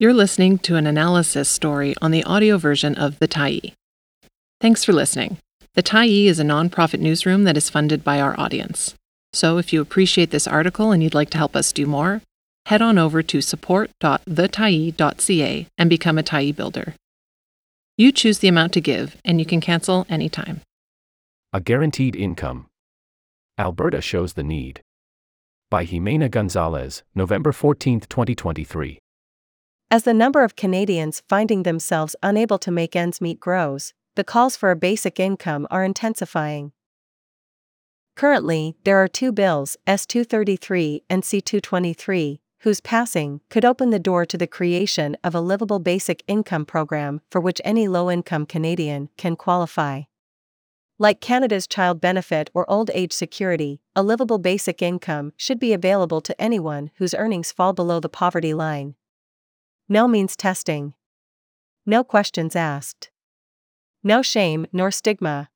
You're listening to an analysis story on the audio version of The Tyee. Thanks for listening. The Tyee is a nonprofit newsroom that is funded by our audience. So if you appreciate this article and you'd like to help us do more, head on over to support.thetyee.ca and become a Tyee builder. You choose the amount to give, and you can cancel anytime. A guaranteed income. Alberta shows the need. By Ximena González, November 14, 2023. As the number of Canadians finding themselves unable to make ends meet grows, the calls for a basic income are intensifying. Currently, there are two bills, S 233 and C 223, whose passing could open the door to the creation of a livable basic income program for which any low income Canadian can qualify. Like Canada's Child Benefit or Old Age Security, a livable basic income should be available to anyone whose earnings fall below the poverty line, no means testing. No questions asked. No shame nor stigma.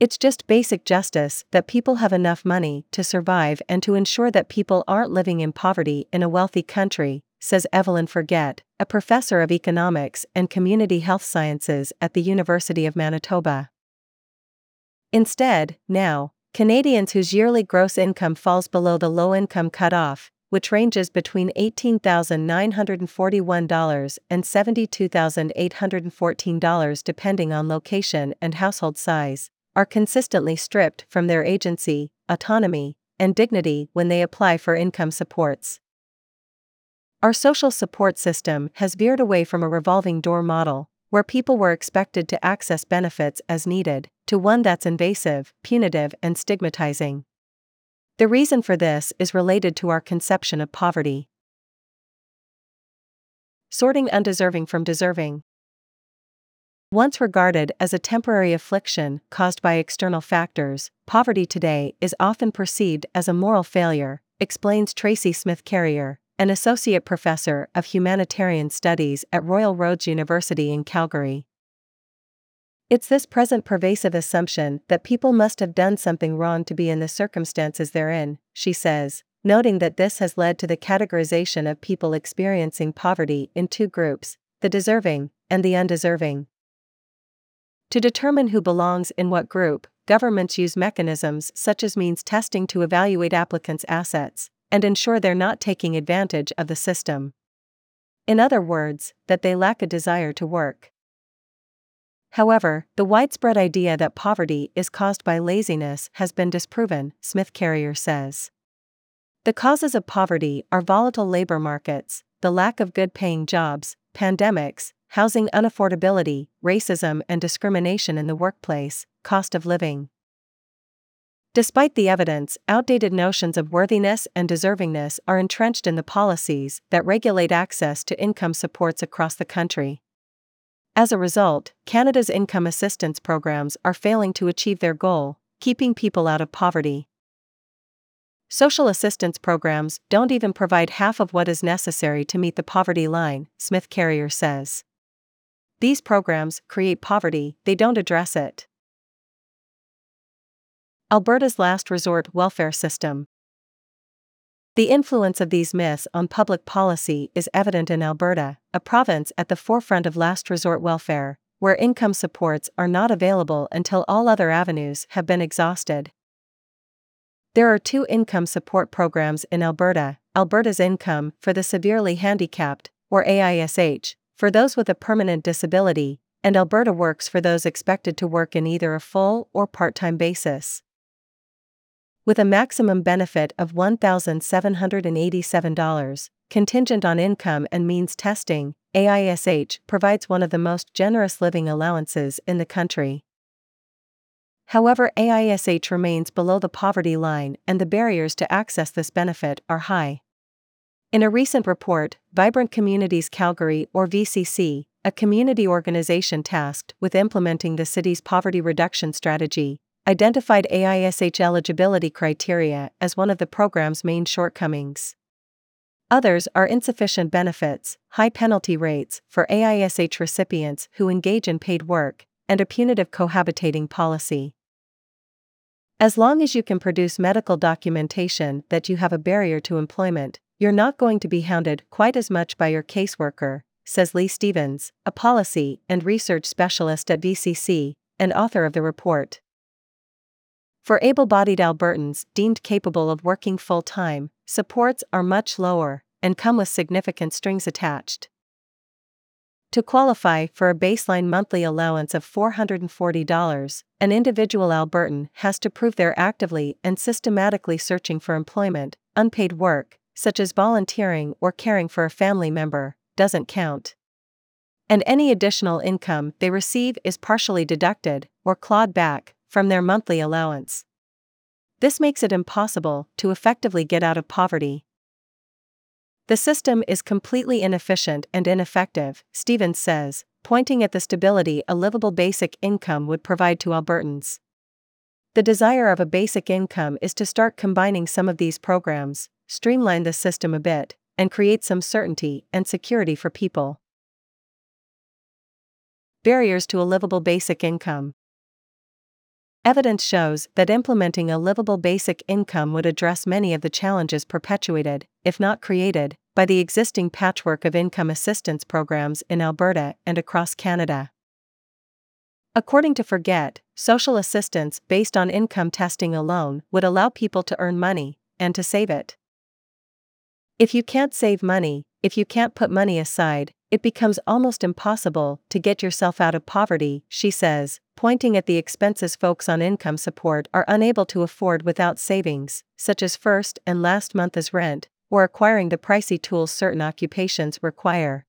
It's just basic justice that people have enough money to survive and to ensure that people aren't living in poverty in a wealthy country, says Evelyn Forget, a professor of economics and community health sciences at the University of Manitoba. Instead, now, Canadians whose yearly gross income falls below the low income cutoff which ranges between $18,941 and $72,814 depending on location and household size, are consistently stripped from their agency, autonomy, and dignity when they apply for income supports. Our social support system has veered away from a revolving door model, where people were expected to access benefits as needed, to one that's invasive, punitive, and stigmatizing. The reason for this is related to our conception of poverty. Sorting undeserving from deserving. Once regarded as a temporary affliction caused by external factors, poverty today is often perceived as a moral failure, explains Tracy Smith Carrier, an associate professor of humanitarian studies at Royal Roads University in Calgary. It's this present pervasive assumption that people must have done something wrong to be in the circumstances they're in, she says, noting that this has led to the categorization of people experiencing poverty in two groups the deserving and the undeserving. To determine who belongs in what group, governments use mechanisms such as means testing to evaluate applicants' assets and ensure they're not taking advantage of the system. In other words, that they lack a desire to work. However, the widespread idea that poverty is caused by laziness has been disproven, Smith Carrier says. The causes of poverty are volatile labor markets, the lack of good paying jobs, pandemics, housing unaffordability, racism and discrimination in the workplace, cost of living. Despite the evidence, outdated notions of worthiness and deservingness are entrenched in the policies that regulate access to income supports across the country. As a result, Canada's income assistance programs are failing to achieve their goal, keeping people out of poverty. Social assistance programs don't even provide half of what is necessary to meet the poverty line, Smith Carrier says. These programs create poverty, they don't address it. Alberta's last resort welfare system. The influence of these myths on public policy is evident in Alberta, a province at the forefront of last resort welfare, where income supports are not available until all other avenues have been exhausted. There are two income support programs in Alberta Alberta's Income for the Severely Handicapped, or AISH, for those with a permanent disability, and Alberta Works for those expected to work in either a full or part time basis with a maximum benefit of $1,787, contingent on income and means testing, AISH provides one of the most generous living allowances in the country. However, AISH remains below the poverty line and the barriers to access this benefit are high. In a recent report, Vibrant Communities Calgary, or VCC, a community organization tasked with implementing the city's poverty reduction strategy, identified AISH eligibility criteria as one of the program's main shortcomings. Others are insufficient benefits, high penalty rates for AISH recipients who engage in paid work, and a punitive cohabitating policy. As long as you can produce medical documentation that you have a barrier to employment, You're not going to be hounded quite as much by your caseworker, says Lee Stevens, a policy and research specialist at VCC and author of the report. For able bodied Albertans deemed capable of working full time, supports are much lower and come with significant strings attached. To qualify for a baseline monthly allowance of $440, an individual Albertan has to prove they're actively and systematically searching for employment, unpaid work, such as volunteering or caring for a family member, doesn't count. And any additional income they receive is partially deducted, or clawed back, from their monthly allowance. This makes it impossible to effectively get out of poverty. The system is completely inefficient and ineffective, Stevens says, pointing at the stability a livable basic income would provide to Albertans. The desire of a basic income is to start combining some of these programs, streamline the system a bit, and create some certainty and security for people. Barriers to a livable basic income. Evidence shows that implementing a livable basic income would address many of the challenges perpetuated, if not created, by the existing patchwork of income assistance programs in Alberta and across Canada. According to Forget, social assistance based on income testing alone would allow people to earn money and to save it. If you can't save money, if you can't put money aside, it becomes almost impossible to get yourself out of poverty, she says, pointing at the expenses folks on income support are unable to afford without savings, such as first and last month's rent, or acquiring the pricey tools certain occupations require.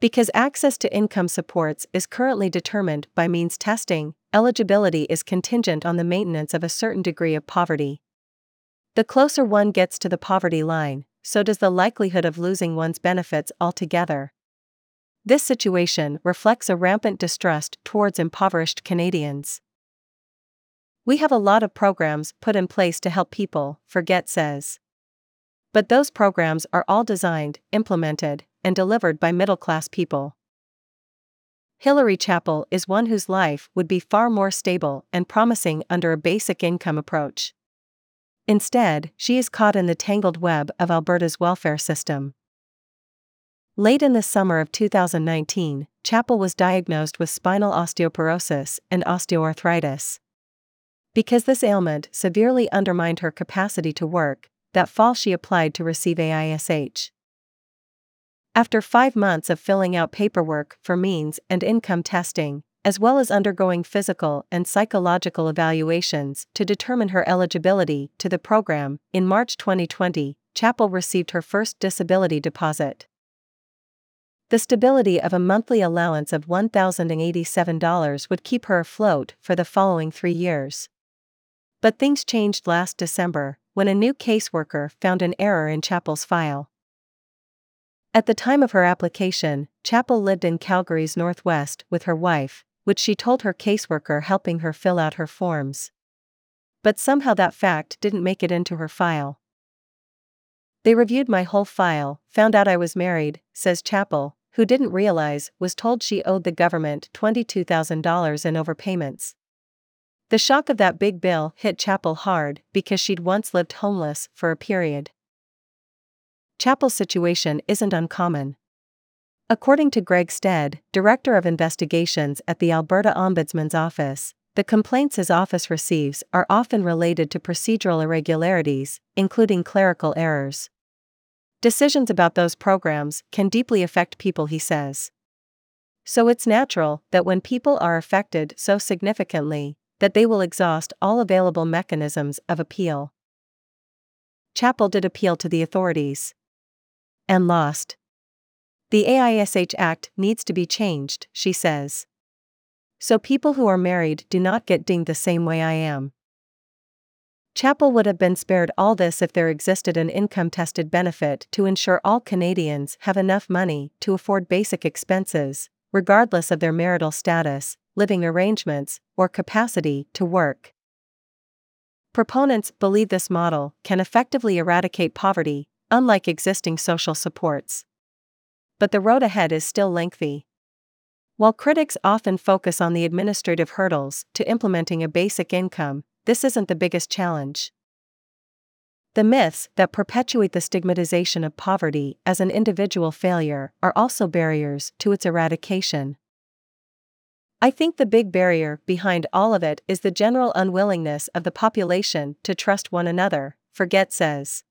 Because access to income supports is currently determined by means testing, eligibility is contingent on the maintenance of a certain degree of poverty. The closer one gets to the poverty line, so does the likelihood of losing one's benefits altogether. This situation reflects a rampant distrust towards impoverished Canadians. We have a lot of programs put in place to help people, Forget says. But those programs are all designed, implemented, and delivered by middle class people. Hilary Chappell is one whose life would be far more stable and promising under a basic income approach. Instead, she is caught in the tangled web of Alberta's welfare system. Late in the summer of 2019, Chappell was diagnosed with spinal osteoporosis and osteoarthritis. Because this ailment severely undermined her capacity to work, that fall she applied to receive AISH. After five months of filling out paperwork for means and income testing, as well as undergoing physical and psychological evaluations to determine her eligibility to the program. In March 2020, Chappell received her first disability deposit. The stability of a monthly allowance of $1,087 would keep her afloat for the following three years. But things changed last December when a new caseworker found an error in Chappell's file. At the time of her application, Chappell lived in Calgary's northwest with her wife, which she told her caseworker helping her fill out her forms. But somehow that fact didn't make it into her file. They reviewed my whole file, found out I was married, says Chappell, who didn't realize was told she owed the government $22,000 in overpayments. The shock of that big bill hit Chappell hard because she'd once lived homeless for a period. Chappell's situation isn't uncommon. According to Greg Stead, Director of Investigations at the Alberta Ombudsman's Office, the complaints his office receives are often related to procedural irregularities, including clerical errors. Decisions about those programs can deeply affect people, he says. So it's natural that when people are affected so significantly, that they will exhaust all available mechanisms of appeal. Chappell did appeal to the authorities and lost. The AISH Act needs to be changed, she says. So people who are married do not get dinged the same way I am. Chappell would have been spared all this if there existed an income tested benefit to ensure all Canadians have enough money to afford basic expenses, regardless of their marital status, living arrangements, or capacity to work. Proponents believe this model can effectively eradicate poverty, unlike existing social supports but the road ahead is still lengthy. While critics often focus on the administrative hurdles to implementing a basic income, this isn't the biggest challenge. The myths that perpetuate the stigmatization of poverty as an individual failure are also barriers to its eradication. I think the big barrier behind all of it is the general unwillingness of the population to trust one another, Forget says.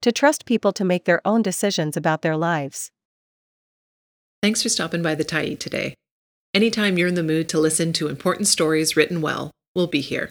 To trust people to make their own decisions about their lives. Thanks for stopping by the Tyee today. Anytime you're in the mood to listen to important stories written well, we'll be here.